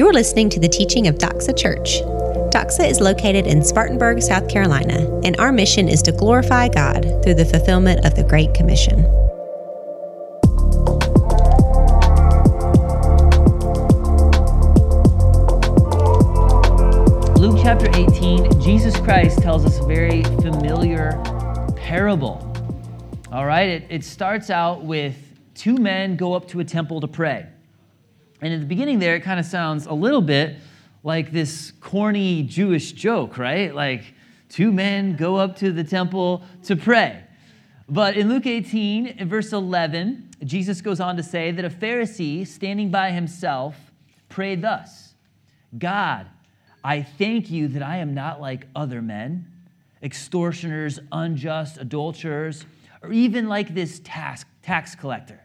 You're listening to the teaching of Doxa Church. Doxa is located in Spartanburg, South Carolina, and our mission is to glorify God through the fulfillment of the Great Commission. Luke chapter 18, Jesus Christ tells us a very familiar parable. All right, it, it starts out with two men go up to a temple to pray. And in the beginning, there, it kind of sounds a little bit like this corny Jewish joke, right? Like two men go up to the temple to pray. But in Luke 18, in verse 11, Jesus goes on to say that a Pharisee standing by himself prayed thus God, I thank you that I am not like other men, extortioners, unjust, adulterers, or even like this tax, tax collector.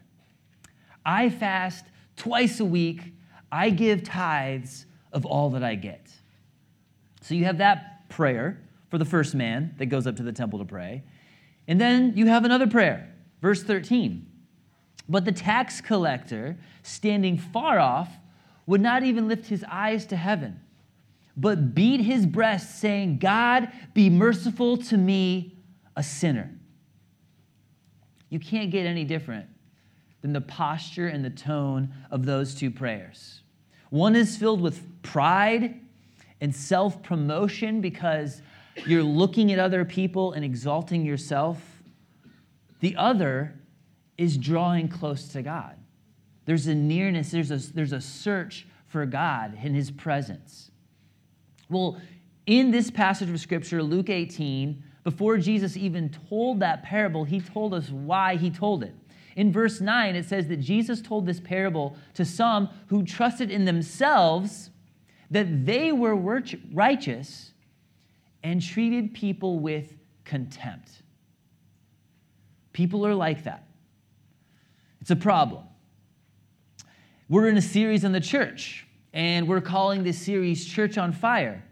I fast twice a week, I give tithes of all that I get. So you have that prayer for the first man that goes up to the temple to pray. And then you have another prayer, verse 13. But the tax collector, standing far off, would not even lift his eyes to heaven, but beat his breast, saying, God, be merciful to me, a sinner. You can't get any different than the posture and the tone of those two prayers. One is filled with pride and self promotion because you're looking at other people and exalting yourself. The other is drawing close to God. There's a nearness, there's a, there's a search for God in His presence. Well, in this passage of Scripture, Luke 18, before Jesus even told that parable, He told us why He told it. In verse 9, it says that Jesus told this parable to some who trusted in themselves that they were righteous and treated people with contempt. People are like that. It's a problem. We're in a series on the church, and we're calling this series Church on Fire.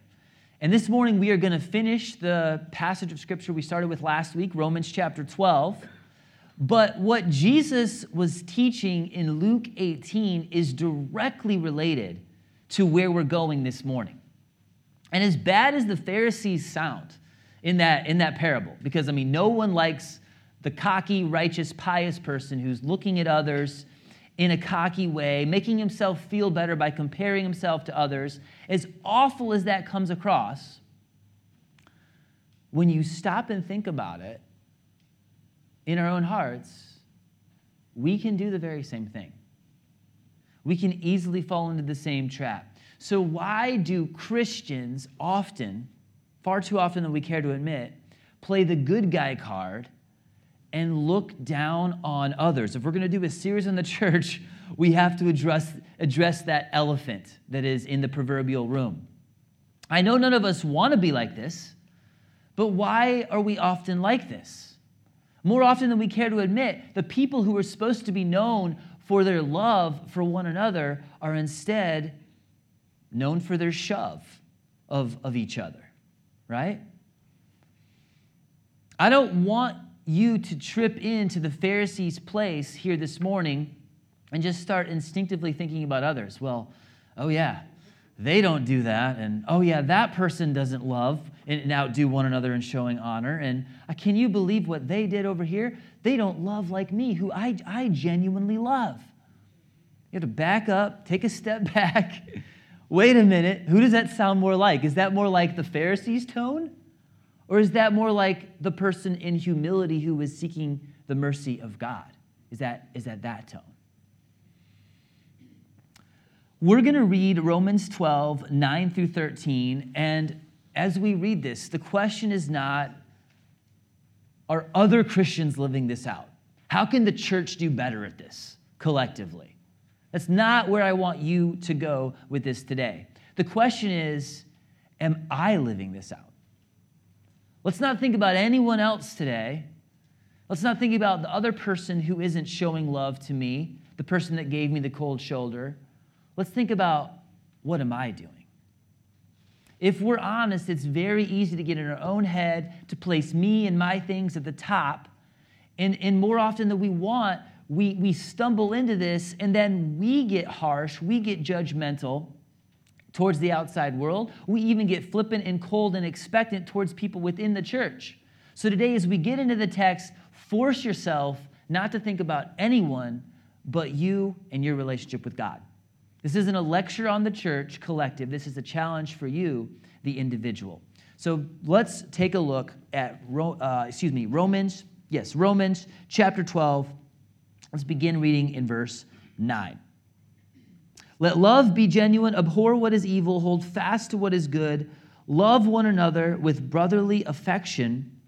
And this morning we are going to finish the passage of scripture we started with last week, Romans chapter 12. But what Jesus was teaching in Luke 18 is directly related to where we're going this morning. And as bad as the Pharisees sound in that, in that parable, because I mean, no one likes the cocky, righteous, pious person who's looking at others in a cocky way, making himself feel better by comparing himself to others, as awful as that comes across, when you stop and think about it, in our own hearts, we can do the very same thing. We can easily fall into the same trap. So, why do Christians often, far too often than we care to admit, play the good guy card and look down on others? If we're going to do a series on the church, we have to address, address that elephant that is in the proverbial room. I know none of us want to be like this, but why are we often like this? More often than we care to admit, the people who are supposed to be known for their love for one another are instead known for their shove of, of each other, right? I don't want you to trip into the Pharisees' place here this morning and just start instinctively thinking about others. Well, oh yeah, they don't do that. And oh yeah, that person doesn't love and outdo one another in showing honor. And uh, can you believe what they did over here? They don't love like me, who I, I genuinely love. You have to back up, take a step back. Wait a minute, who does that sound more like? Is that more like the Pharisees' tone? Or is that more like the person in humility who is seeking the mercy of God? Is that, is that that tone? We're going to read Romans 12, 9 through 13, and as we read this, the question is not are other Christians living this out? How can the church do better at this collectively? That's not where I want you to go with this today. The question is Am I living this out? Let's not think about anyone else today. Let's not think about the other person who isn't showing love to me, the person that gave me the cold shoulder. Let's think about what am I doing? If we're honest, it's very easy to get in our own head, to place me and my things at the top. And, and more often than we want, we, we stumble into this and then we get harsh, we get judgmental, towards the outside world. We even get flippant and cold and expectant towards people within the church. So today, as we get into the text, force yourself not to think about anyone but you and your relationship with God. This isn't a lecture on the church collective. This is a challenge for you, the individual. So let's take a look at, uh, excuse me, Romans, yes, Romans chapter 12. Let's begin reading in verse 9. Let love be genuine, abhor what is evil, hold fast to what is good, love one another with brotherly affection,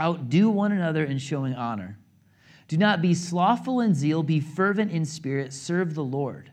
outdo one another in showing honor. Do not be slothful in zeal, be fervent in spirit, serve the Lord.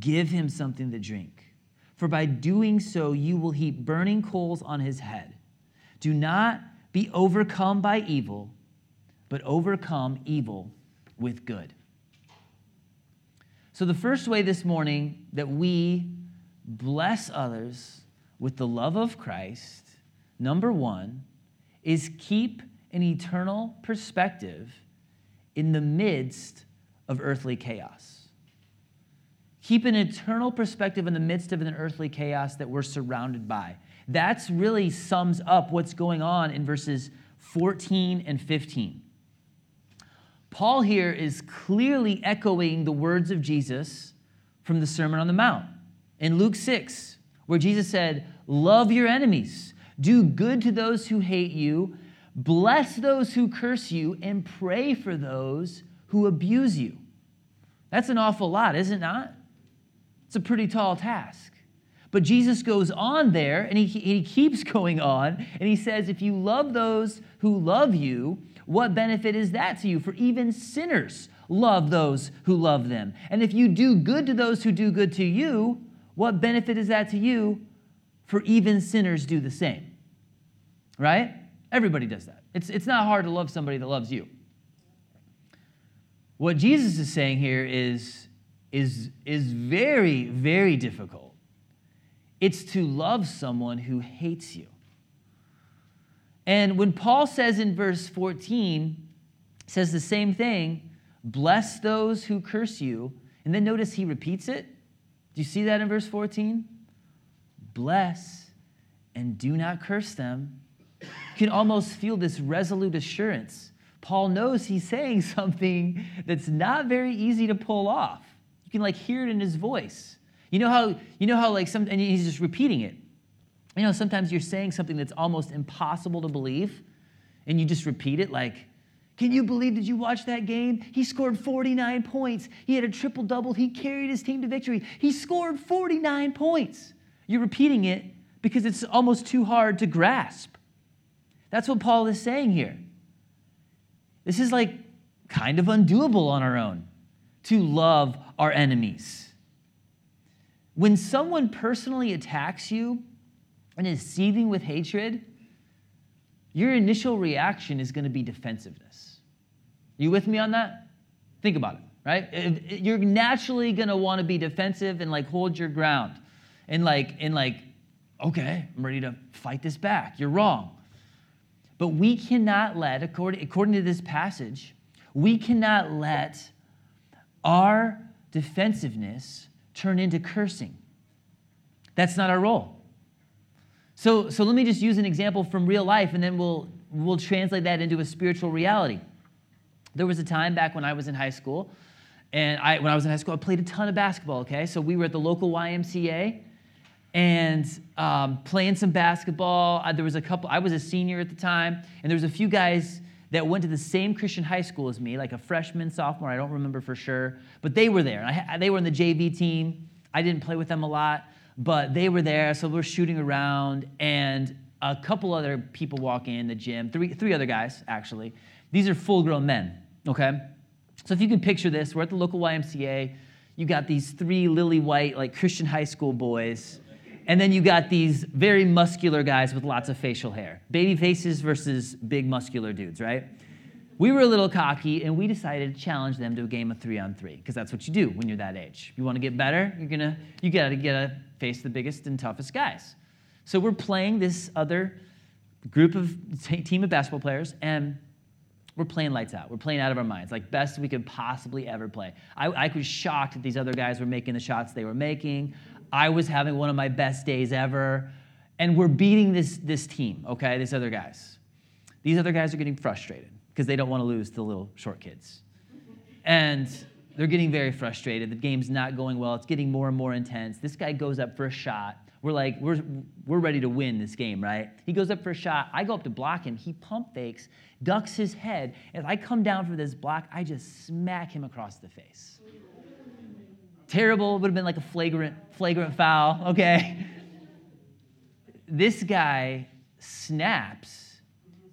give him something to drink. For by doing so, you will heap burning coals on his head. Do not be overcome by evil, but overcome evil with good. So, the first way this morning that we bless others with the love of Christ, number one, is keep an eternal perspective in the midst of earthly chaos. Keep an eternal perspective in the midst of an earthly chaos that we're surrounded by. That's really sums up what's going on in verses 14 and 15. Paul here is clearly echoing the words of Jesus from the Sermon on the Mount. In Luke 6, where Jesus said, Love your enemies, do good to those who hate you, Bless those who curse you and pray for those who abuse you. That's an awful lot, is it not? It's a pretty tall task. But Jesus goes on there and he, he keeps going on and he says, If you love those who love you, what benefit is that to you? For even sinners love those who love them. And if you do good to those who do good to you, what benefit is that to you? For even sinners do the same. Right? Everybody does that. It's, it's not hard to love somebody that loves you. What Jesus is saying here is, is, is very, very difficult. It's to love someone who hates you. And when Paul says in verse 14, says the same thing, bless those who curse you, and then notice he repeats it. Do you see that in verse 14? Bless and do not curse them you can almost feel this resolute assurance. Paul knows he's saying something that's not very easy to pull off. You can like hear it in his voice. You know how you know how like some and he's just repeating it. You know, sometimes you're saying something that's almost impossible to believe, and you just repeat it like, can you believe, did you watch that game? He scored 49 points. He had a triple double. He carried his team to victory. He scored 49 points. You're repeating it because it's almost too hard to grasp. That's what Paul is saying here. This is like kind of undoable on our own to love our enemies. When someone personally attacks you and is seething with hatred, your initial reaction is going to be defensiveness. You with me on that? Think about it, right? You're naturally going to want to be defensive and like hold your ground and like and like okay, I'm ready to fight this back. You're wrong. But we cannot let, according, according to this passage, we cannot let our defensiveness turn into cursing. That's not our role. So, so let me just use an example from real life and then we'll, we'll translate that into a spiritual reality. There was a time back when I was in high school, and I, when I was in high school, I played a ton of basketball, okay? So we were at the local YMCA, and um, playing some basketball. Uh, there was a couple, I was a senior at the time, and there was a few guys that went to the same Christian high school as me, like a freshman, sophomore, I don't remember for sure, but they were there. I, they were in the JV team. I didn't play with them a lot, but they were there, so we're shooting around, and a couple other people walk in the gym, three, three other guys, actually. These are full grown men, okay? So if you can picture this, we're at the local YMCA. You got these three lily white, like Christian high school boys. And then you got these very muscular guys with lots of facial hair. Baby faces versus big muscular dudes, right? We were a little cocky and we decided to challenge them to a game of three on three, because that's what you do when you're that age. You want to get better, you're gonna, you gotta get to face the biggest and toughest guys. So we're playing this other group of t- team of basketball players, and we're playing lights out. We're playing out of our minds, like best we could possibly ever play. I, I was shocked that these other guys were making the shots they were making. I was having one of my best days ever. And we're beating this, this team, okay, these other guys. These other guys are getting frustrated because they don't want to lose to the little short kids. And they're getting very frustrated. The game's not going well. It's getting more and more intense. This guy goes up for a shot. We're like, we're, we're ready to win this game, right? He goes up for a shot. I go up to block him. He pump fakes, ducks his head. As I come down for this block, I just smack him across the face. Terrible, would have been like a flagrant, flagrant foul, okay? This guy snaps,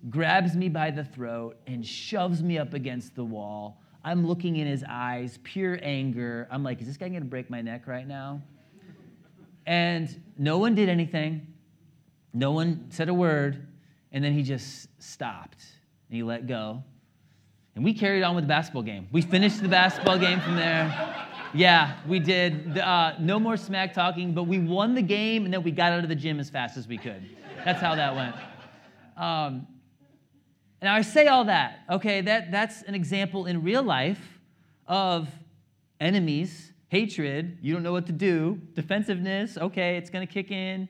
grabs me by the throat, and shoves me up against the wall. I'm looking in his eyes, pure anger. I'm like, is this guy gonna break my neck right now? And no one did anything. No one said a word. And then he just stopped and he let go. And we carried on with the basketball game. We finished the basketball game from there. Yeah, we did. Uh, no more smack talking, but we won the game and then we got out of the gym as fast as we could. That's how that went. Um, and I say all that, okay, that, that's an example in real life of enemies hatred, you don't know what to do. Defensiveness, okay, it's to kick in.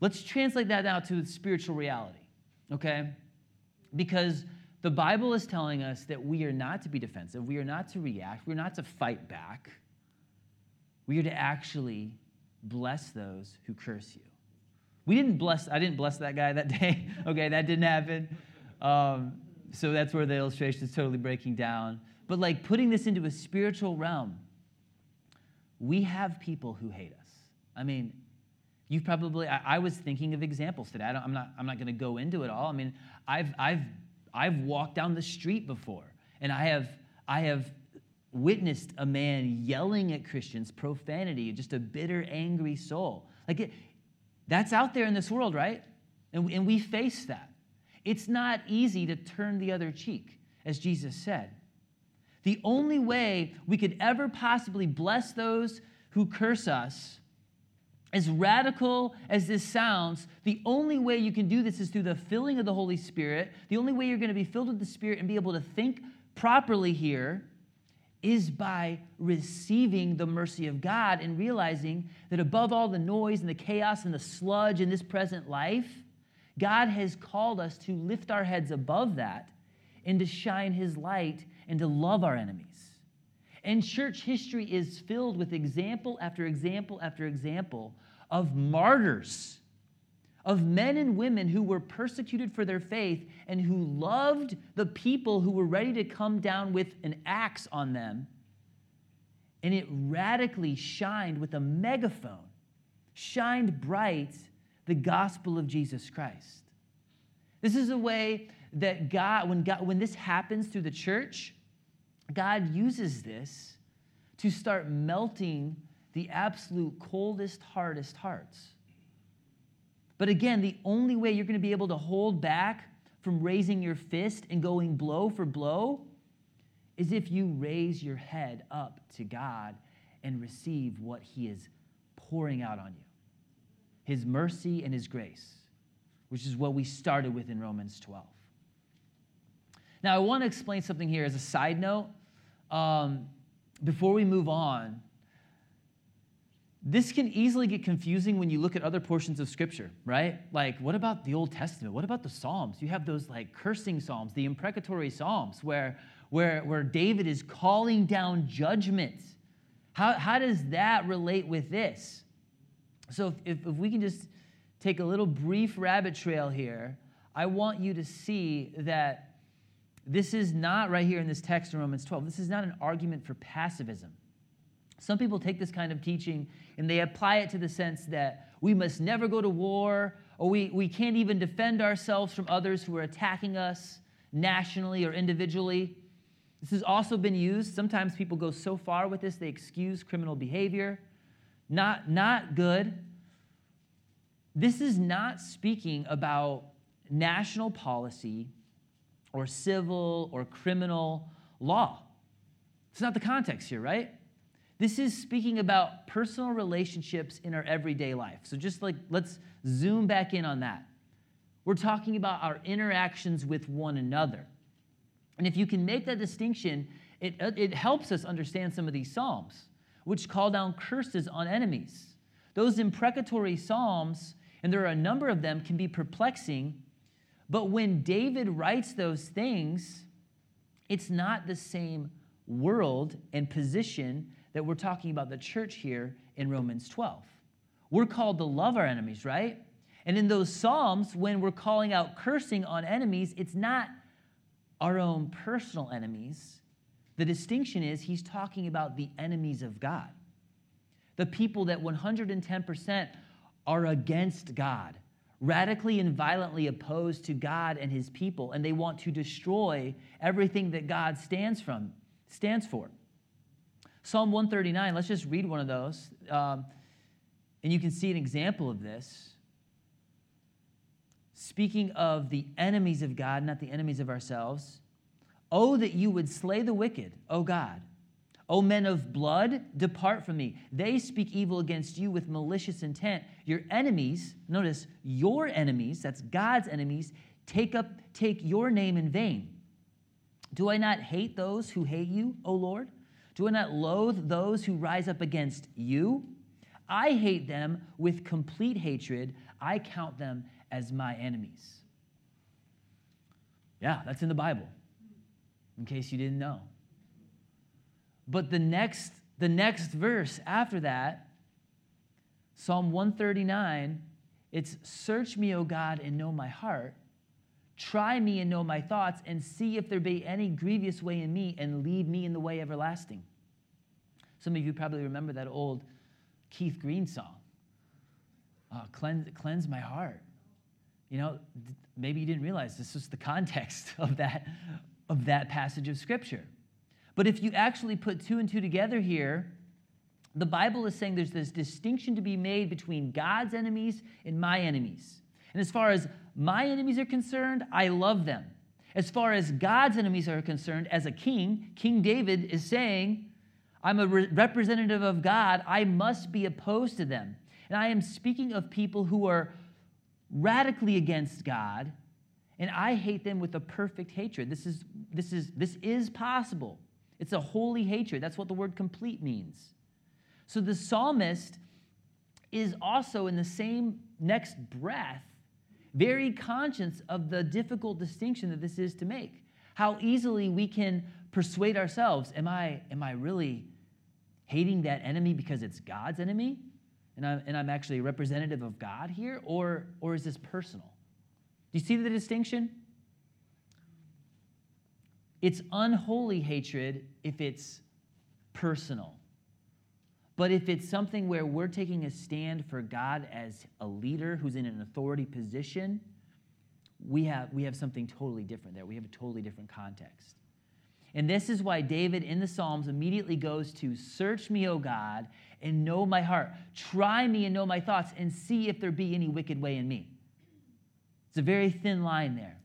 Let's translate that now to spiritual reality, okay? Because the Bible is telling us that we are not to be defensive, we are not to react, we're not to fight back. We are to actually bless those who curse you. We didn't bless, I didn't bless that guy that day. okay, that didn't happen. Um, so that's where the illustration is totally breaking down. But like putting this into a spiritual realm, we have people who hate us. I mean, you've probably, I, I, was thinking of examples today. I am not, I'm not going to go into it all. I mean, I've, I've, I've walked down the street before and I have, I have witnessed a man yelling at Christians, profanity, just a bitter, angry soul. Like, it, that's out there in this world, right? And, and we face that. It's not easy to turn the other cheek, as Jesus said. The only way we could ever possibly bless those who curse us, as radical as this sounds, the only way you can do this is through the filling of the Holy Spirit. The only way you're going to be filled with the Spirit and be able to think properly here is by receiving the mercy of God and realizing that above all the noise and the chaos and the sludge in this present life, God has called us to lift our heads above that and to shine His light and to love our enemies. And church history is filled with example after example after example of martyrs, of men and women who were persecuted for their faith and who loved the people who were ready to come down with an axe on them. And it radically shined with a megaphone, shined bright the gospel of Jesus Christ. This is a way that God, when, God, when this happens through the church, God uses this to start melting the absolute coldest, hardest hearts. But again, the only way you're going to be able to hold back from raising your fist and going blow for blow is if you raise your head up to God and receive what He is pouring out on you His mercy and His grace, which is what we started with in Romans 12. Now, I want to explain something here as a side note um, before we move on, this can easily get confusing when you look at other portions of Scripture, right? Like, what about the Old Testament? What about the Psalms? You have those like cursing Psalms, the imprecatory Psalms, where, where, where David is calling down judgment. How, how does that relate with this? So if, if, if we can just take a little brief rabbit trail here, I want you to see that this is not right here in this text in Romans 12. This is not an argument for passivism. Some people take this kind of teaching and they apply it to the sense that we must never go to war or we, we can't even defend ourselves from others who are attacking us nationally or individually. This has also been used. Sometimes people go so far with this they excuse criminal behavior. Not, not good. This is not speaking about national policy or civil or criminal law. It's not the context here, right? This is speaking about personal relationships in our everyday life. So just like let's zoom back in on that. We're talking about our interactions with one another. And if you can make that distinction, it, uh, it helps us understand some of these Psalms, which call down curses on enemies. Those imprecatory Psalms, and there are a number of them, can be perplexing but when David writes those things, it's not the same world and position that we're talking about the church here in Romans 12. We're called to love our enemies, right? And in those Psalms, when we're calling out cursing on enemies, it's not our own personal enemies. The distinction is he's talking about the enemies of God, the people that 110% are against God, radically and violently opposed to God and his people, and they want to destroy everything that God stands from, stands for. Psalm 139, let's just read one of those. Um, and you can see an example of this. Speaking of the enemies of God, not the enemies of ourselves. Oh, that you would slay the wicked, O God O men of blood, depart from me. They speak evil against you with malicious intent. Your enemies, notice, your enemies, that's God's enemies, take up take your name in vain. Do I not hate those who hate you, O Lord? Do I not loathe those who rise up against you? I hate them with complete hatred. I count them as my enemies. Yeah, that's in the Bible, in case you didn't know. But the next, the next verse after that, Psalm 139, it's search me, O God, and know my heart. Try me and know my thoughts, and see if there be any grievous way in me, and lead me in the way everlasting. Some of you probably remember that old Keith Green song, uh, cleanse, cleanse my heart. You know, maybe you didn't realize this was the context of that, of that passage of Scripture. But if you actually put two and two together here, the Bible is saying there's this distinction to be made between God's enemies and my enemies. And as far as my enemies are concerned, I love them. As far as God's enemies are concerned, as a king, King David is saying, I'm a re- representative of God. I must be opposed to them. And I am speaking of people who are radically against God, and I hate them with a perfect hatred. This is, this is, this is possible. It's a holy hatred. That's what the word complete means. So the psalmist is also, in the same next breath, very conscious of the difficult distinction that this is to make. How easily we can persuade ourselves Am I, am I really hating that enemy because it's God's enemy? And I'm, and I'm actually a representative of God here? Or, or is this personal? Do you see the distinction? It's unholy hatred if it's personal. But if it's something where we're taking a stand for God as a leader who's in an authority position, we have, we have something totally different there. We have a totally different context. And this is why David in the Psalms immediately goes to Search me, O God, and know my heart. Try me and know my thoughts, and see if there be any wicked way in me. It's a very thin line there.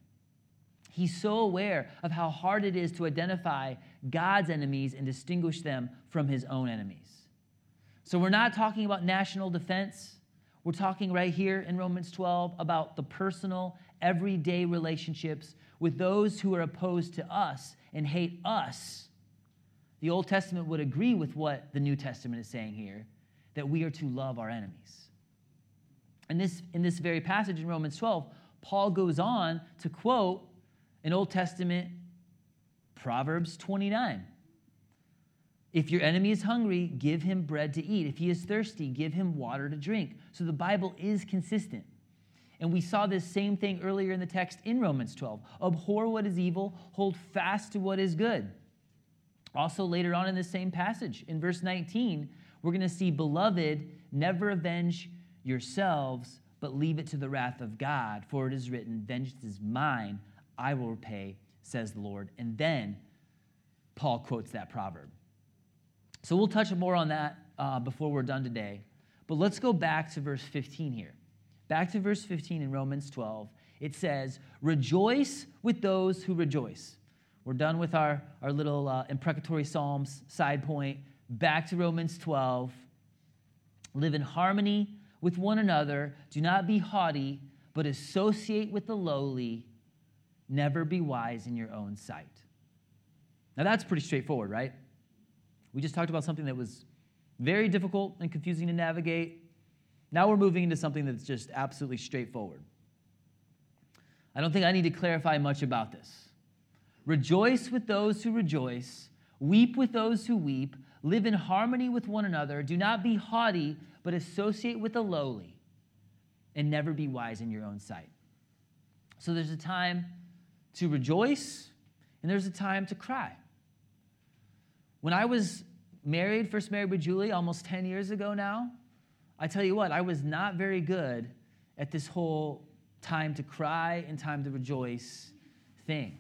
He's so aware of how hard it is to identify God's enemies and distinguish them from his own enemies. So we're not talking about national defense. We're talking right here in Romans 12 about the personal, everyday relationships with those who are opposed to us and hate us. The Old Testament would agree with what the New Testament is saying here that we are to love our enemies. And this, in this very passage in Romans 12, Paul goes on to quote an Old Testament, Proverbs 29. If your enemy is hungry, give him bread to eat. If he is thirsty, give him water to drink. So the Bible is consistent. And we saw this same thing earlier in the text in Romans 12. Abhor what is evil, hold fast to what is good. Also, later on in the same passage, in verse 19, we're going to see, Beloved, never avenge yourselves, but leave it to the wrath of God. For it is written, Vengeance is mine, I will repay, says the Lord. And then Paul quotes that proverb. So we'll touch more on that uh, before we're done today. But let's go back to verse 15 here. Back to verse 15 in Romans 12. It says, Rejoice with those who rejoice. We're done with our, our little uh, imprecatory Psalms side point. Back to Romans 12. Live in harmony with one another. Do not be haughty, but associate with the lowly. Never be wise in your own sight. Now, that's pretty straightforward, right? We just talked about something that was very difficult and confusing to navigate. Now we're moving into something that's just absolutely straightforward. I don't think I need to clarify much about this. Rejoice with those who rejoice, weep with those who weep, live in harmony with one another. Do not be haughty, but associate with the lowly, and never be wise in your own sight. So there's a time to rejoice, and there's a time to cry. When I was married, first married with Julie almost 10 years ago now, I tell you what, I was not very good at this whole time to cry and time to rejoice thing.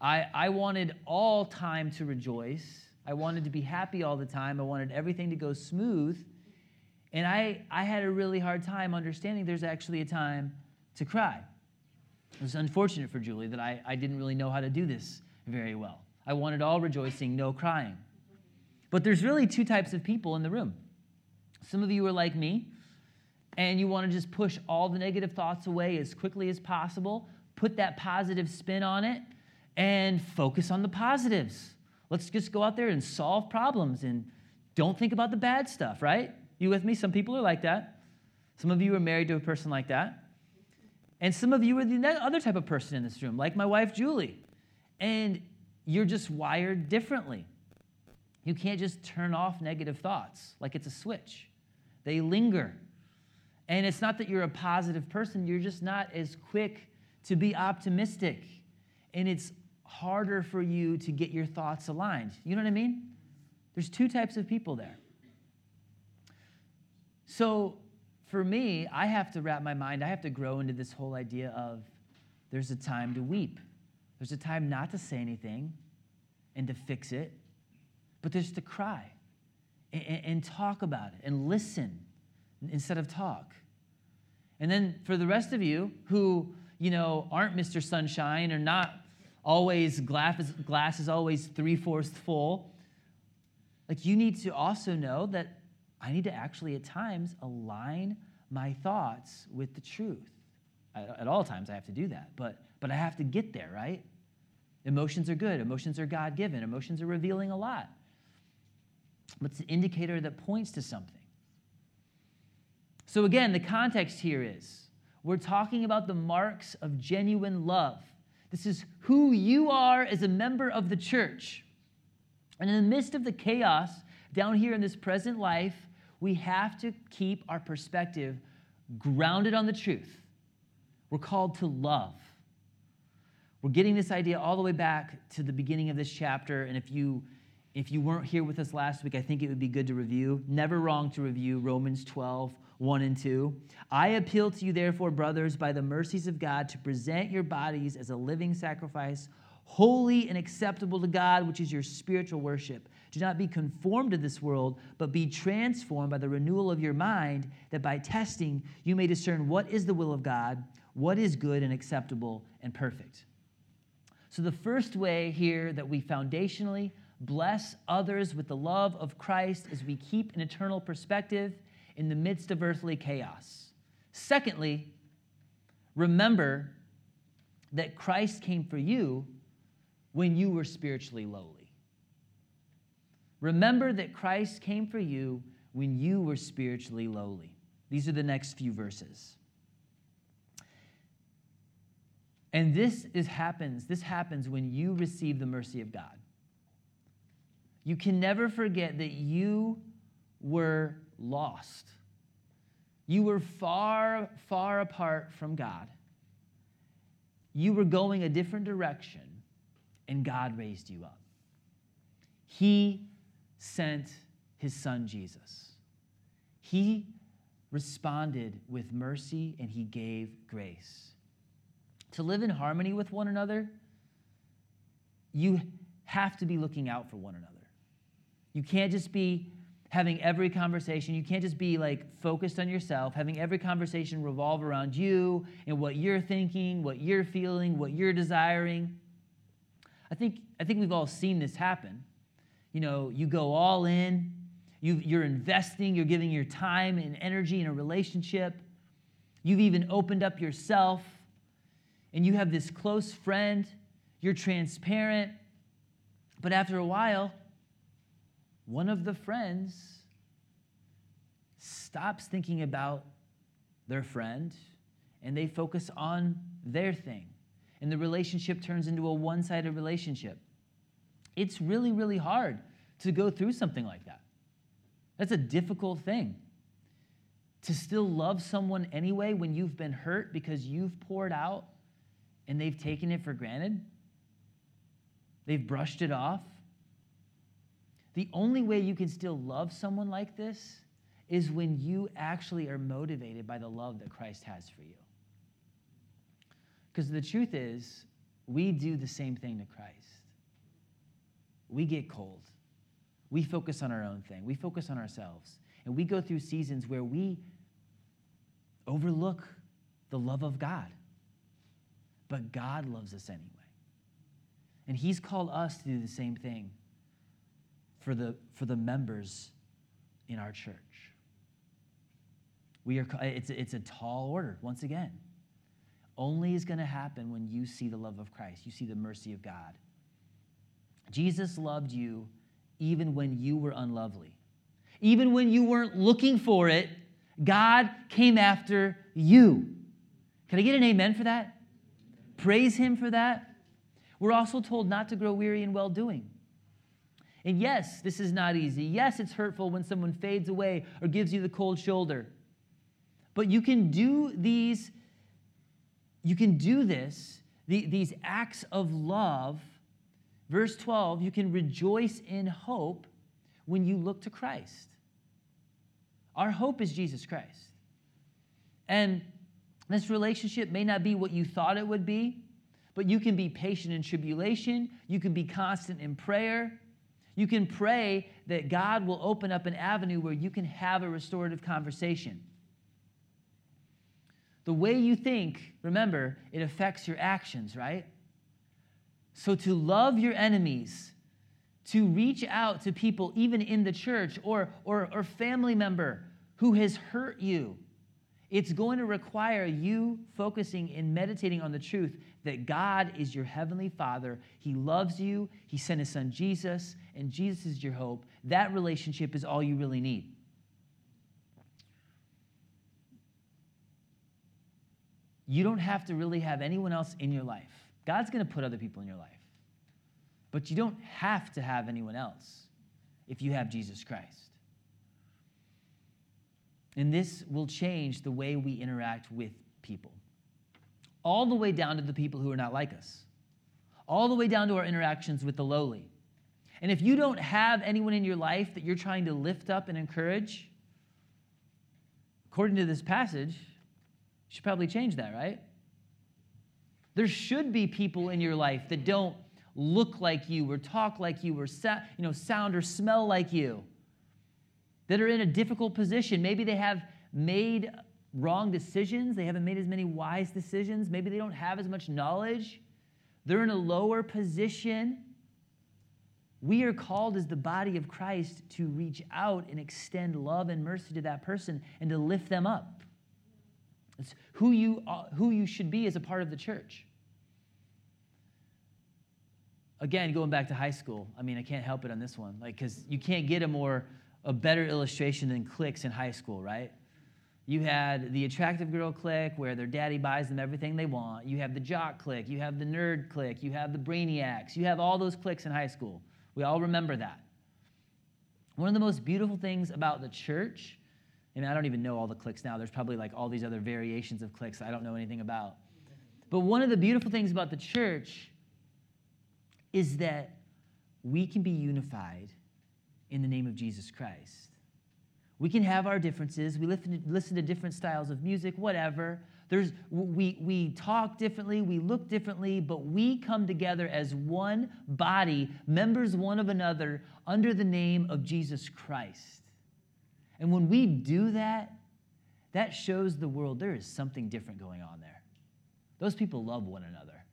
I, I wanted all time to rejoice. I wanted to be happy all the time. I wanted everything to go smooth. And I, I had a really hard time understanding there's actually a time to cry. It was unfortunate for Julie that I, I didn't really know how to do this very well. I wanted all rejoicing, no crying. But there's really two types of people in the room. Some of you are like me, and you want to just push all the negative thoughts away as quickly as possible, put that positive spin on it, and focus on the positives. Let's just go out there and solve problems and don't think about the bad stuff, right? You with me? Some people are like that. Some of you are married to a person like that. And some of you are the other type of person in this room, like my wife, Julie. And you're just wired differently. You can't just turn off negative thoughts like it's a switch, they linger. And it's not that you're a positive person, you're just not as quick to be optimistic. And it's harder for you to get your thoughts aligned. You know what I mean? There's two types of people there. So for me, I have to wrap my mind, I have to grow into this whole idea of there's a time to weep, there's a time not to say anything and to fix it, but there's to cry and, and talk about it and listen instead of talk. And then for the rest of you who, you know, aren't Mr. Sunshine or not always glass is, glass is always three-fourths full, like you need to also know that I need to actually at times align my thoughts with the truth. At, all times I have to do that, but but I have to get there, right? Emotions are good. Emotions are God given. Emotions are revealing a lot but it's an indicator that points to something. So, again, the context here is we're talking about the marks of genuine love. This is who you are as a member of the church. And in the midst of the chaos down here in this present life, we have to keep our perspective grounded on the truth. We're called to love. We're getting this idea all the way back to the beginning of this chapter. And if you if you weren't here with us last week, I think it would be good to review. Never wrong to review Romans 12, 1 and 2. I appeal to you, therefore, brothers, by the mercies of God, to present your bodies as a living sacrifice, holy and acceptable to God, which is your spiritual worship. Do not be conformed to this world, but be transformed by the renewal of your mind, that by testing you may discern what is the will of God, what is good and acceptable and perfect. So, the first way here that we foundationally bless others with the love of Christ as we keep an eternal perspective in the midst of earthly chaos. Secondly, remember that Christ came for you when you were spiritually lowly. Remember that Christ came for you when you were spiritually lowly. These are the next few verses. And this is happens, this happens when you receive the mercy of God. You can never forget that you were lost. You were far, far apart from God. You were going a different direction, and God raised you up. He sent his son Jesus. He responded with mercy and he gave grace. To live in harmony with one another, you have to be looking out for one another. You can't just be having every conversation. You can't just be like focused on yourself, having every conversation revolve around you and what you're thinking, what you're feeling, what you're desiring. I think, I think we've all seen this happen. You know, you go all in, you, you're investing, you're giving your time and energy in a relationship. You've even opened up yourself, and you have this close friend. You're transparent. But after a while, one of the friends stops thinking about their friend and they focus on their thing. And the relationship turns into a one sided relationship. It's really, really hard to go through something like that. That's a difficult thing. To still love someone anyway when you've been hurt because you've poured out and they've taken it for granted, they've brushed it off. The only way you can still love someone like this is when you actually are motivated by the love that Christ has for you. Because the truth is, we do the same thing to Christ. We get cold. We focus on our own thing. We focus on ourselves. And we go through seasons where we overlook the love of God. But God loves us anyway. And He's called us to do the same thing for the, for the members in our church. We are, it's, it's a tall order, once again. Only is going to happen when you see the love of Christ, you see the mercy of God. Jesus loved you even when you were unlovely. Even when you weren't looking for it, God came after you. Can I get an amen for that? Praise Him for that. We're also told not to grow weary in well doing. And yes, this is not easy. Yes, it's hurtful when someone fades away or gives you the cold shoulder. But you can do these, you can do this, the, these acts of love. Verse 12, you can rejoice in hope when you look to Christ. Our hope is Jesus Christ. And this relationship may not be what you thought it would be, but you can be patient in tribulation. You can be constant in prayer. You can pray that God will open up an avenue where you can have a restorative conversation. The way you think, remember, it affects your actions, right? So to love your enemies, to reach out to people, even in the church or, or, or family member who has hurt you, it's going to require you focusing and meditating on the truth that God is your heavenly Father. He loves you. He sent his son Jesus, and Jesus is your hope. That relationship is all you really need. You don't have to really have anyone else in your life. God's going to put other people in your life. But you don't have to have anyone else if you have Jesus Christ. And this will change the way we interact with people. All the way down to the people who are not like us, all the way down to our interactions with the lowly. And if you don't have anyone in your life that you're trying to lift up and encourage, according to this passage, you should probably change that, right? There should be people in your life that don't look like you or talk like you or you know, sound or smell like you that are in a difficult position. Maybe they have made wrong decisions, they haven't made as many wise decisions, maybe they don't have as much knowledge, they're in a lower position. We are called as the body of Christ to reach out and extend love and mercy to that person and to lift them up. It's who you, who you should be as a part of the church. Again, going back to high school, I mean, I can't help it on this one, like, because you can't get a more a better illustration than cliques in high school, right? You had the attractive girl clique where their daddy buys them everything they want. You have the jock clique. You have the nerd clique. You have the brainiacs. You have all those cliques in high school. We all remember that. One of the most beautiful things about the church, and I don't even know all the cliques now, there's probably like all these other variations of cliques I don't know anything about. But one of the beautiful things about the church is that we can be unified in the name of Jesus Christ. We can have our differences. We listen to different styles of music, whatever. There's, we, we talk differently, we look differently, but we come together as one body, members one of another, under the name of Jesus Christ. And when we do that, that shows the world there is something different going on there. Those people love one another.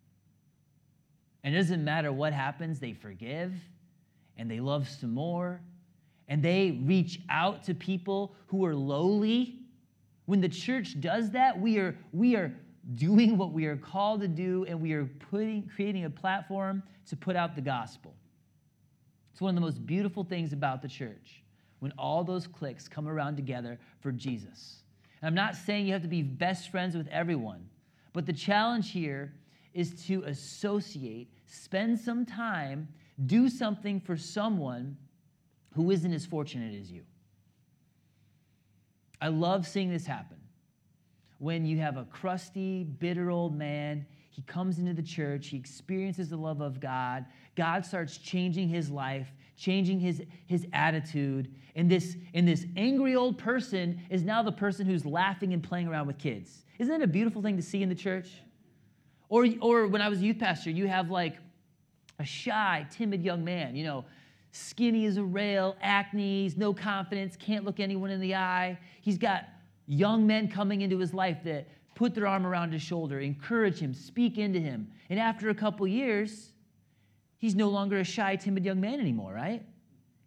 And it doesn't matter what happens, they forgive and they love some more and they reach out to people who are lowly. When the church does that, we are, we are doing what we are called to do and we are putting, creating a platform to put out the gospel. It's one of the most beautiful things about the church when all those cliques come around together for Jesus. And I'm not saying you have to be best friends with everyone, but the challenge here is to associate, spend some time, do something for someone who isn't as fortunate as you. I love seeing this happen. When you have a crusty, bitter old man, he comes into the church, he experiences the love of God, God starts changing his life, changing his, his attitude, and this, and this angry old person is now the person who's laughing and playing around with kids. Isn't that a beautiful thing to see in the church? Or, or when I was a youth pastor, you have like a shy, timid young man, you know, skinny as a rail, acne, no confidence, can't look anyone in the eye. He's got young men coming into his life that put their arm around his shoulder, encourage him, speak into him. And after a couple years, he's no longer a shy, timid young man anymore, right?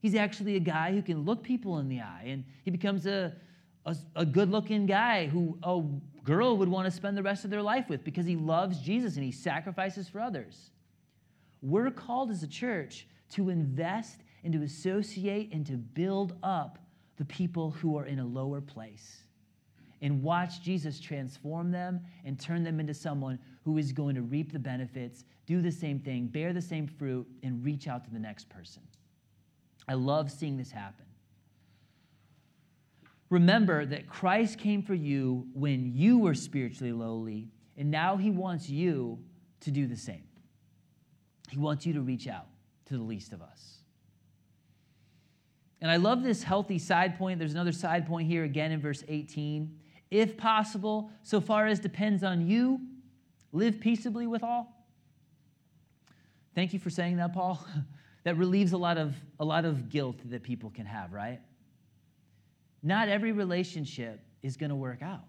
He's actually a guy who can look people in the eye, and he becomes a, a, a good looking guy who a girl would want to spend the rest of their life with because he loves Jesus and he sacrifices for others. We're called as a church to invest and to associate and to build up the people who are in a lower place and watch Jesus transform them and turn them into someone who is going to reap the benefits, do the same thing, bear the same fruit, and reach out to the next person. I love seeing this happen. Remember that Christ came for you when you were spiritually lowly, and now he wants you to do the same. He wants you to reach out to the least of us. And I love this healthy side point. There's another side point here again in verse 18. If possible, so far as depends on you, live peaceably with all. Thank you for saying that, Paul. that relieves a lot of a lot of guilt that people can have, right? Not every relationship is going to work out.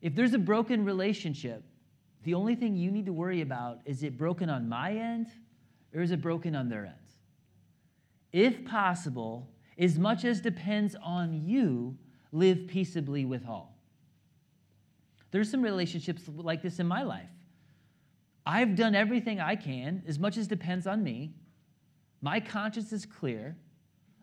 If there's a broken relationship, the only thing you need to worry about is it broken on my end or is it broken on their end? If possible, as much as depends on you, live peaceably with all. There's some relationships like this in my life. I've done everything I can, as much as depends on me. My conscience is clear.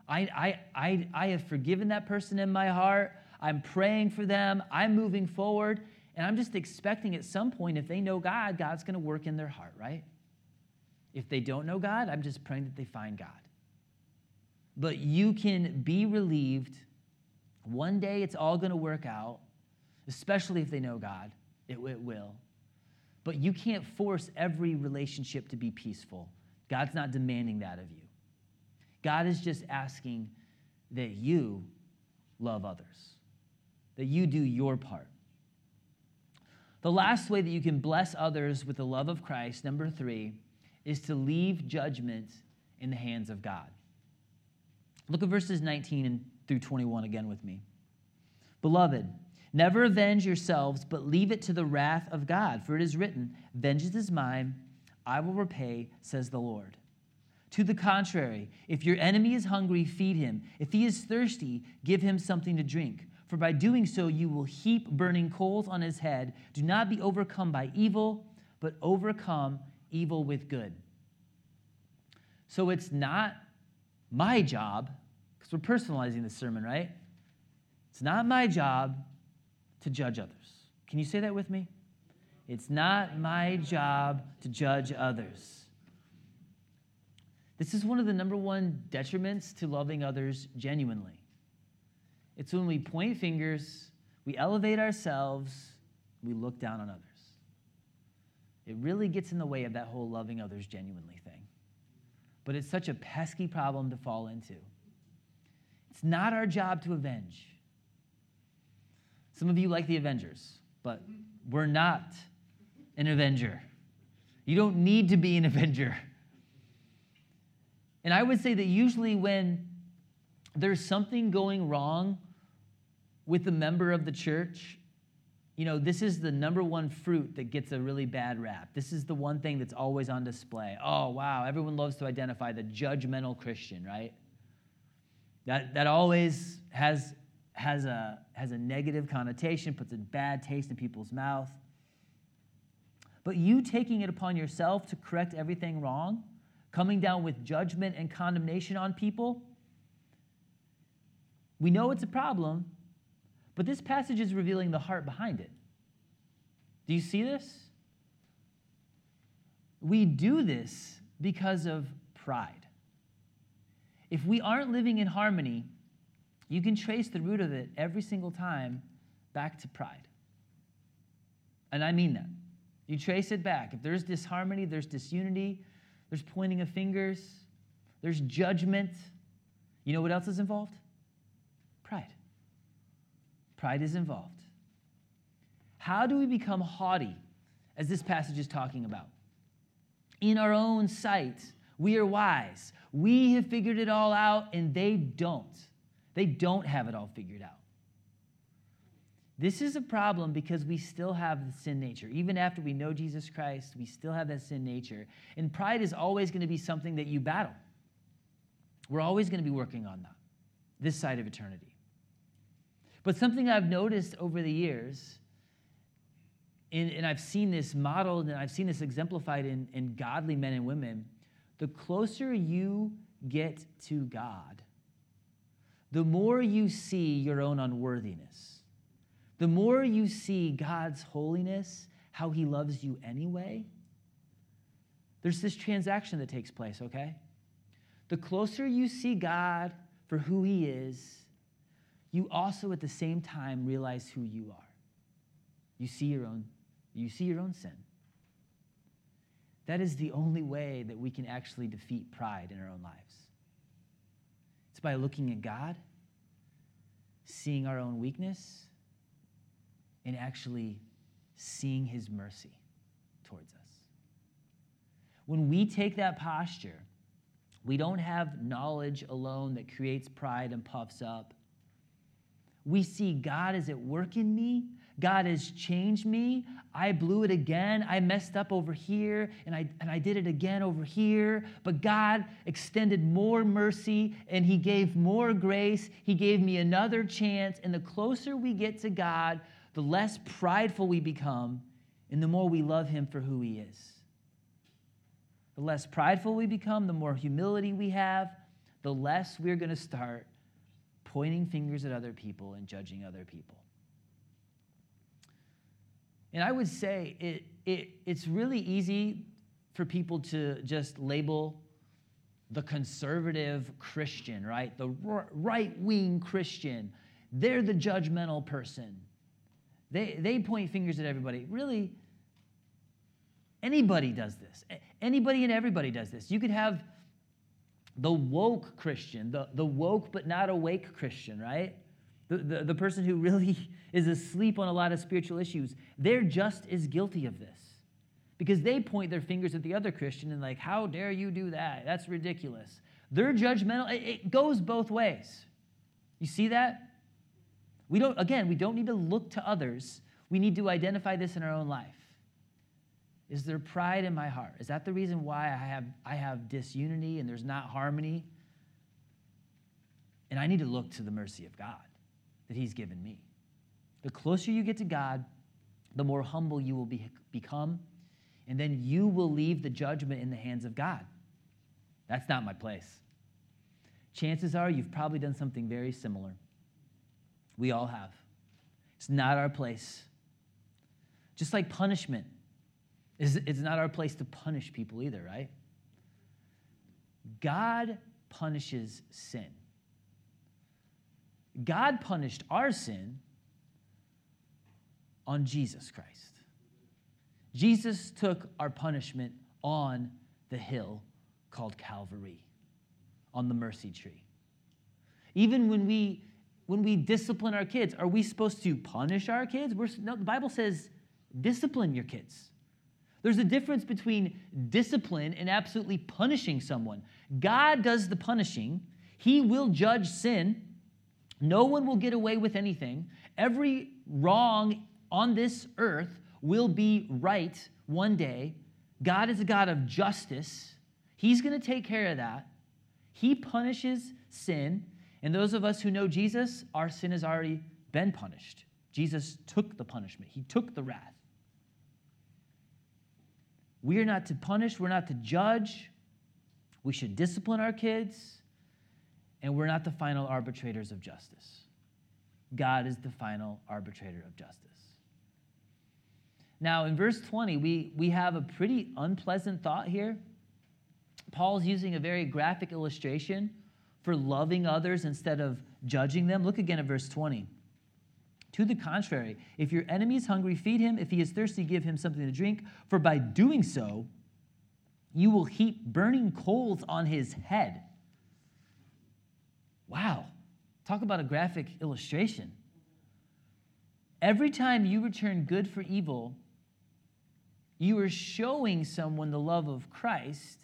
I, I, I, I have forgiven that person in my heart. I'm praying for them. I'm moving forward. And I'm just expecting at some point, if they know God, God's going to work in their heart, right? If they don't know God, I'm just praying that they find God. But you can be relieved. One day it's all going to work out, especially if they know God. It, it will. But you can't force every relationship to be peaceful. God's not demanding that of you. God is just asking that you love others, that you do your part. The last way that you can bless others with the love of Christ, number three, is to leave judgment in the hands of God. Look at verses 19 and through 21 again with me. Beloved, never avenge yourselves, but leave it to the wrath of God, for it is written, Vengeance is mine, I will repay, says the Lord. To the contrary, if your enemy is hungry, feed him. If he is thirsty, give him something to drink. For by doing so, you will heap burning coals on his head. Do not be overcome by evil, but overcome evil with good. So it's not my job, because we're personalizing the sermon, right? It's not my job to judge others. Can you say that with me? It's not my job to judge others. This is one of the number one detriments to loving others genuinely. It's when we point fingers, we elevate ourselves, we look down on others. It really mm. gets in the way of that whole loving others genuinely thing. But it's such a pesky problem to fall into. It's not our job to avenge. Some of you like the Avengers, but we're not an Avenger. You don't need to be an Avenger. And I would say that usually when there's something going wrong with a member of the church, you know, this is the number one fruit that gets a really bad rap. This is the one thing that's always on display. Oh, wow, everyone loves to identify the judgmental Christian, right? That, that always has, has, a, has a negative connotation, puts a bad taste in people's mouth. But you taking it upon yourself to correct everything wrong, coming down with judgment and condemnation on people, we know it's a problem, but this passage is revealing the heart behind it. Do you see this? We do this because of pride. If we aren't living in harmony, you can trace the root of it every single time back to pride. And I mean that. You trace it back. If there's disharmony, there's disunity, there's pointing of fingers, there's judgment. You know what else is involved? Pride. Is involved. How do we become haughty, as this passage is talking about? In our own sight, we are wise. We have figured it all out, and they don't. They don't have it all figured out. This is a problem because we still have the sin nature. Even after we know Jesus Christ, we still have that sin nature. And pride is always going to be something that you battle. We're always going to be working on that, this side of eternity. But something I've noticed over the years, and, and I've seen this modeled and I've seen this exemplified in, in godly men and women, the closer you get to God, the more you see your own unworthiness, the more you see God's holiness, how he loves you anyway, there's this transaction that takes place, okay? The closer you see God for who he is, you also at the same time realize who you are. You see your own, you see your own sin. That is the only way that we can actually defeat pride in our own lives. It's by looking at God, seeing our own weakness, and actually seeing his mercy towards us. When we take that posture, we don't have knowledge alone that creates pride and puffs up we see God is at work in me. God has changed me. I blew it again. I messed up over here and I, and I did it again over here. But God extended more mercy and He gave more grace. He gave me another chance. And the closer we get to God, the less prideful we become and the more we love Him for who He is. The less prideful we become, the more humility we have, the less we're going to start pointing fingers at other people and judging other people. And I would say it, it, it's really easy for people to just label the conservative Christian, right? The right wing Christian. They're the judgmental person. They, they point fingers at everybody. Really, anybody does this. Anybody and everybody does this. You could have the woke Christian, the, the woke but not awake Christian, right? The, the, the person who really is asleep on a lot of spiritual issues, they're just as guilty of this. Because they point their fingers at the other Christian and, like, how dare you do that? That's ridiculous. They're judgmental. It, it goes both ways. You see that? We don't, again, we don't need to look to others. We need to identify this in our own life. Is there pride in my heart? Is that the reason why I have, I have disunity and there's not harmony? And I need to look to the mercy of God that He's given me. The closer you get to God, the more humble you will be, become, and then you will leave the judgment in the hands of God. That's not my place. Chances are you've probably done something very similar. We all have. It's not our place. Just like punishment it's, it's not our place to punish people either, right? God punishes sin. God punished our sin on Jesus Christ. Jesus took our punishment on the hill called Calvary, on the mercy tree. Even when we when we discipline our kids, are we supposed to punish our kids? We're, no, the Bible says discipline your kids. There's a difference between discipline and absolutely punishing someone. God does the punishing, He will judge sin. No one will get away with anything. Every wrong on this earth will be right one day. God is a God of justice. He's going to take care of that. He punishes sin. And those of us who know Jesus, our sin has already been punished. Jesus took the punishment, He took the wrath. We are not to punish, we're not to judge. We should discipline our kids, and we're not the final arbitrators of justice. God is the final arbitrator of justice. Now, in verse 20, we, we have a pretty unpleasant thought here. Paul's using a very graphic illustration for loving others instead of judging them. Look again at verse 20. To the contrary, if your enemy is hungry, feed him. If he is thirsty, give him something to drink. For by doing so, you will heap burning coals on his head. Wow. Talk about a graphic illustration. Every time you return good for evil, you are showing someone the love of Christ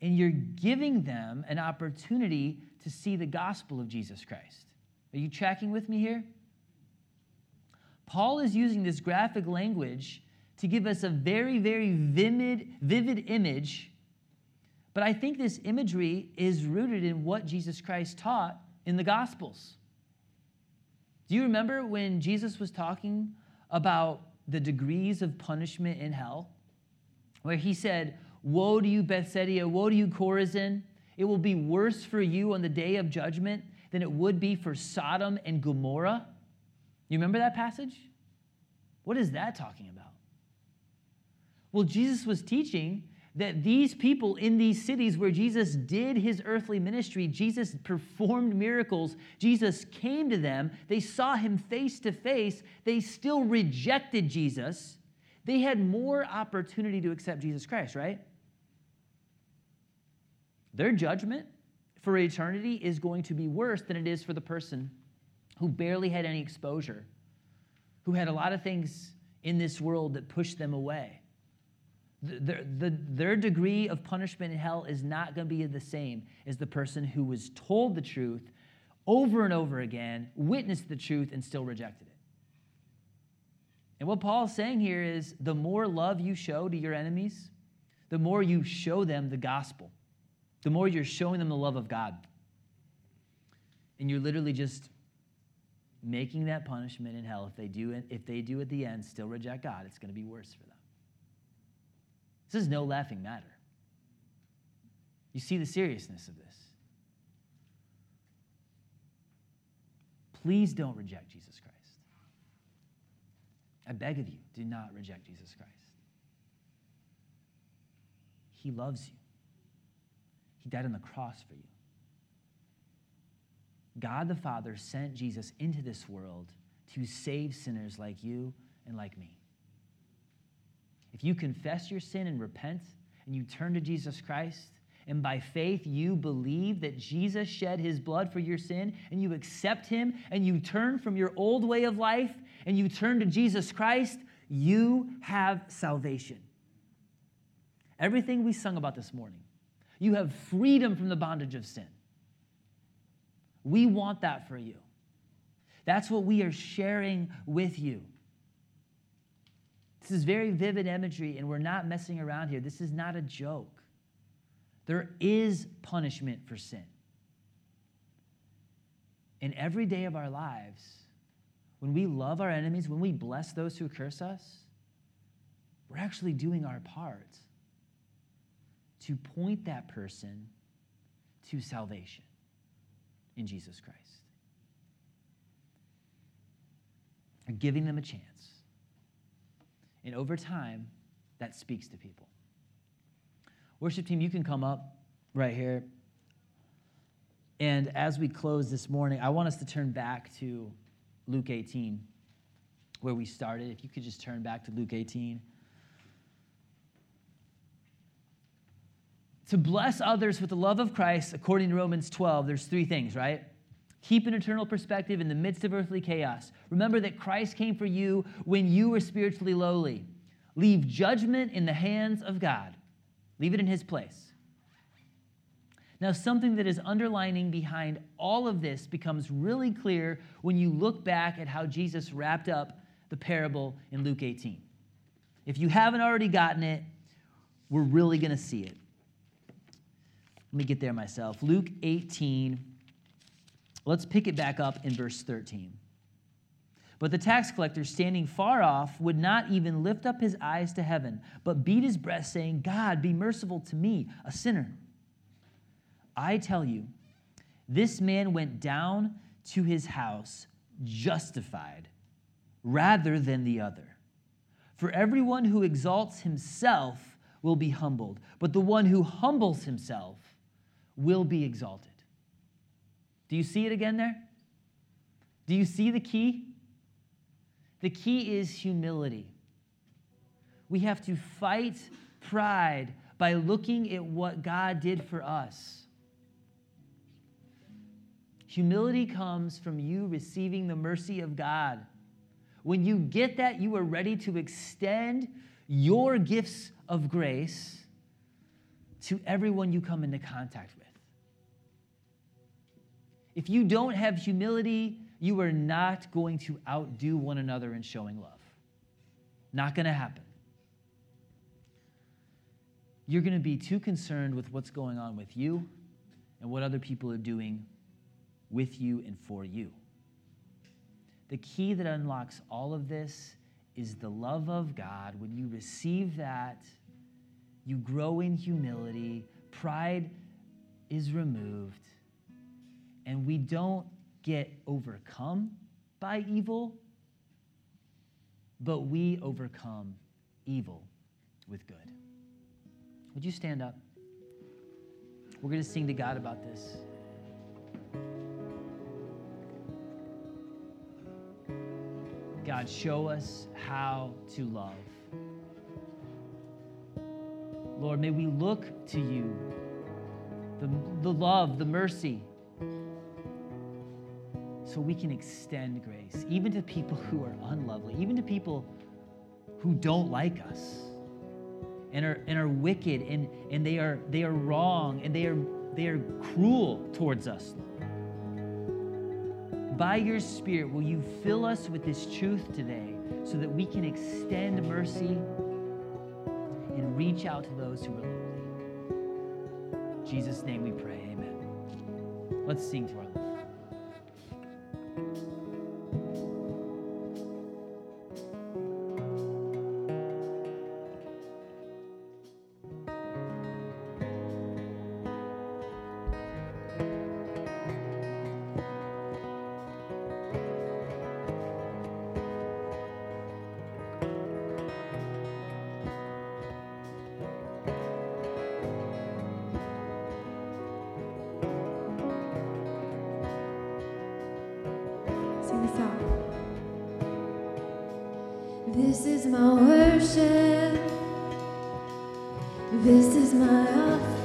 and you're giving them an opportunity to see the gospel of Jesus Christ. Are you tracking with me here? Paul is using this graphic language to give us a very, very vivid, vivid image. But I think this imagery is rooted in what Jesus Christ taught in the Gospels. Do you remember when Jesus was talking about the degrees of punishment in hell? Where he said, Woe to you, Bethsaida, woe to you, Chorazin. It will be worse for you on the day of judgment than it would be for Sodom and Gomorrah. You remember that passage? What is that talking about? Well, Jesus was teaching that these people in these cities where Jesus did his earthly ministry, Jesus performed miracles, Jesus came to them, they saw him face to face, they still rejected Jesus. They had more opportunity to accept Jesus Christ, right? Their judgment for eternity is going to be worse than it is for the person who barely had any exposure, who had a lot of things in this world that pushed them away. The, the, their degree of punishment in hell is not going to be the same as the person who was told the truth over and over again, witnessed the truth, and still rejected it. And what Paul is saying here is the more love you show to your enemies, the more you show them the gospel, the more you're showing them the love of God. And you're literally just making that punishment in hell. If they do, if they do at the end still reject God, it's going to be worse for them. This is no laughing matter. You see the seriousness of this. Please don't reject Jesus Christ. I beg of you, do not reject Jesus Christ. He loves you, He died on the cross for you. God the Father sent Jesus into this world to save sinners like you and like me. If you confess your sin and repent and you turn to Jesus Christ, and by faith you believe that Jesus shed his blood for your sin, and you accept him, and you turn from your old way of life, and you turn to Jesus Christ, you have salvation. Everything we sung about this morning, you have freedom from the bondage of sin. We want that for you. That's what we are sharing with you. This is very vivid imagery, and we're not messing around here. This is not a joke. There is punishment for sin. In every day of our lives, when we love our enemies, when we bless those who curse us, we're actually doing our part to point that person to salvation in Jesus Christ. giving them a chance. And over time, that speaks to people. Worship team, you can come up. right here. And as we close this morning, I want us to turn back to Luke 18, where we started. If you could just turn back to Luke 18. To bless others with the love of Christ, according to Romans 12, there's three things, right? Keep an eternal perspective in the midst of earthly chaos. Remember that Christ came for you when you were spiritually lowly. Leave judgment in the hands of God, leave it in His place. Now, something that is underlining behind all of this becomes really clear when you look back at how Jesus wrapped up the parable in Luke 18. If you haven't already gotten it, we're really going to see it. Let me get there myself. Luke 18, let's pick it back up in verse 13. But the tax collector, standing far off, would not even lift up his eyes to heaven, but beat his breast, saying, God, be merciful to me, a sinner. I tell you, this man went down to his house justified rather than the other. For everyone who exalts himself will be humbled, but the one who humbles himself will be exalted. Do you see it again there? Do you see the key? The key is humility. We have to fight pride by looking at what God did for us. Humility comes from you receiving the mercy of God. When you get that, you are ready to extend your gifts of grace to everyone you come into contact with. If you don't have humility, you are not going to outdo one another in showing love. Not going to happen. You're going to be too concerned with what's going on with you and what other people are doing with you and for you. The key that unlocks all of this is the love of God. When you receive that, you grow in humility, pride is removed, and we don't get overcome by evil, but we overcome evil with good. Would you stand up? We're going to sing to God about this. God, show us how to love. Lord, may we look to you, the, the love, the mercy, so we can extend grace, even to people who are unlovely, even to people who don't like us and are, and are wicked and, and they, are, they are wrong and they are, they are cruel towards us, by your Spirit, will you fill us with this truth today so that we can extend mercy and reach out to those who are lonely? In Jesus' name we pray. Amen. Let's sing to our Lord. This is my worship. This is my offering.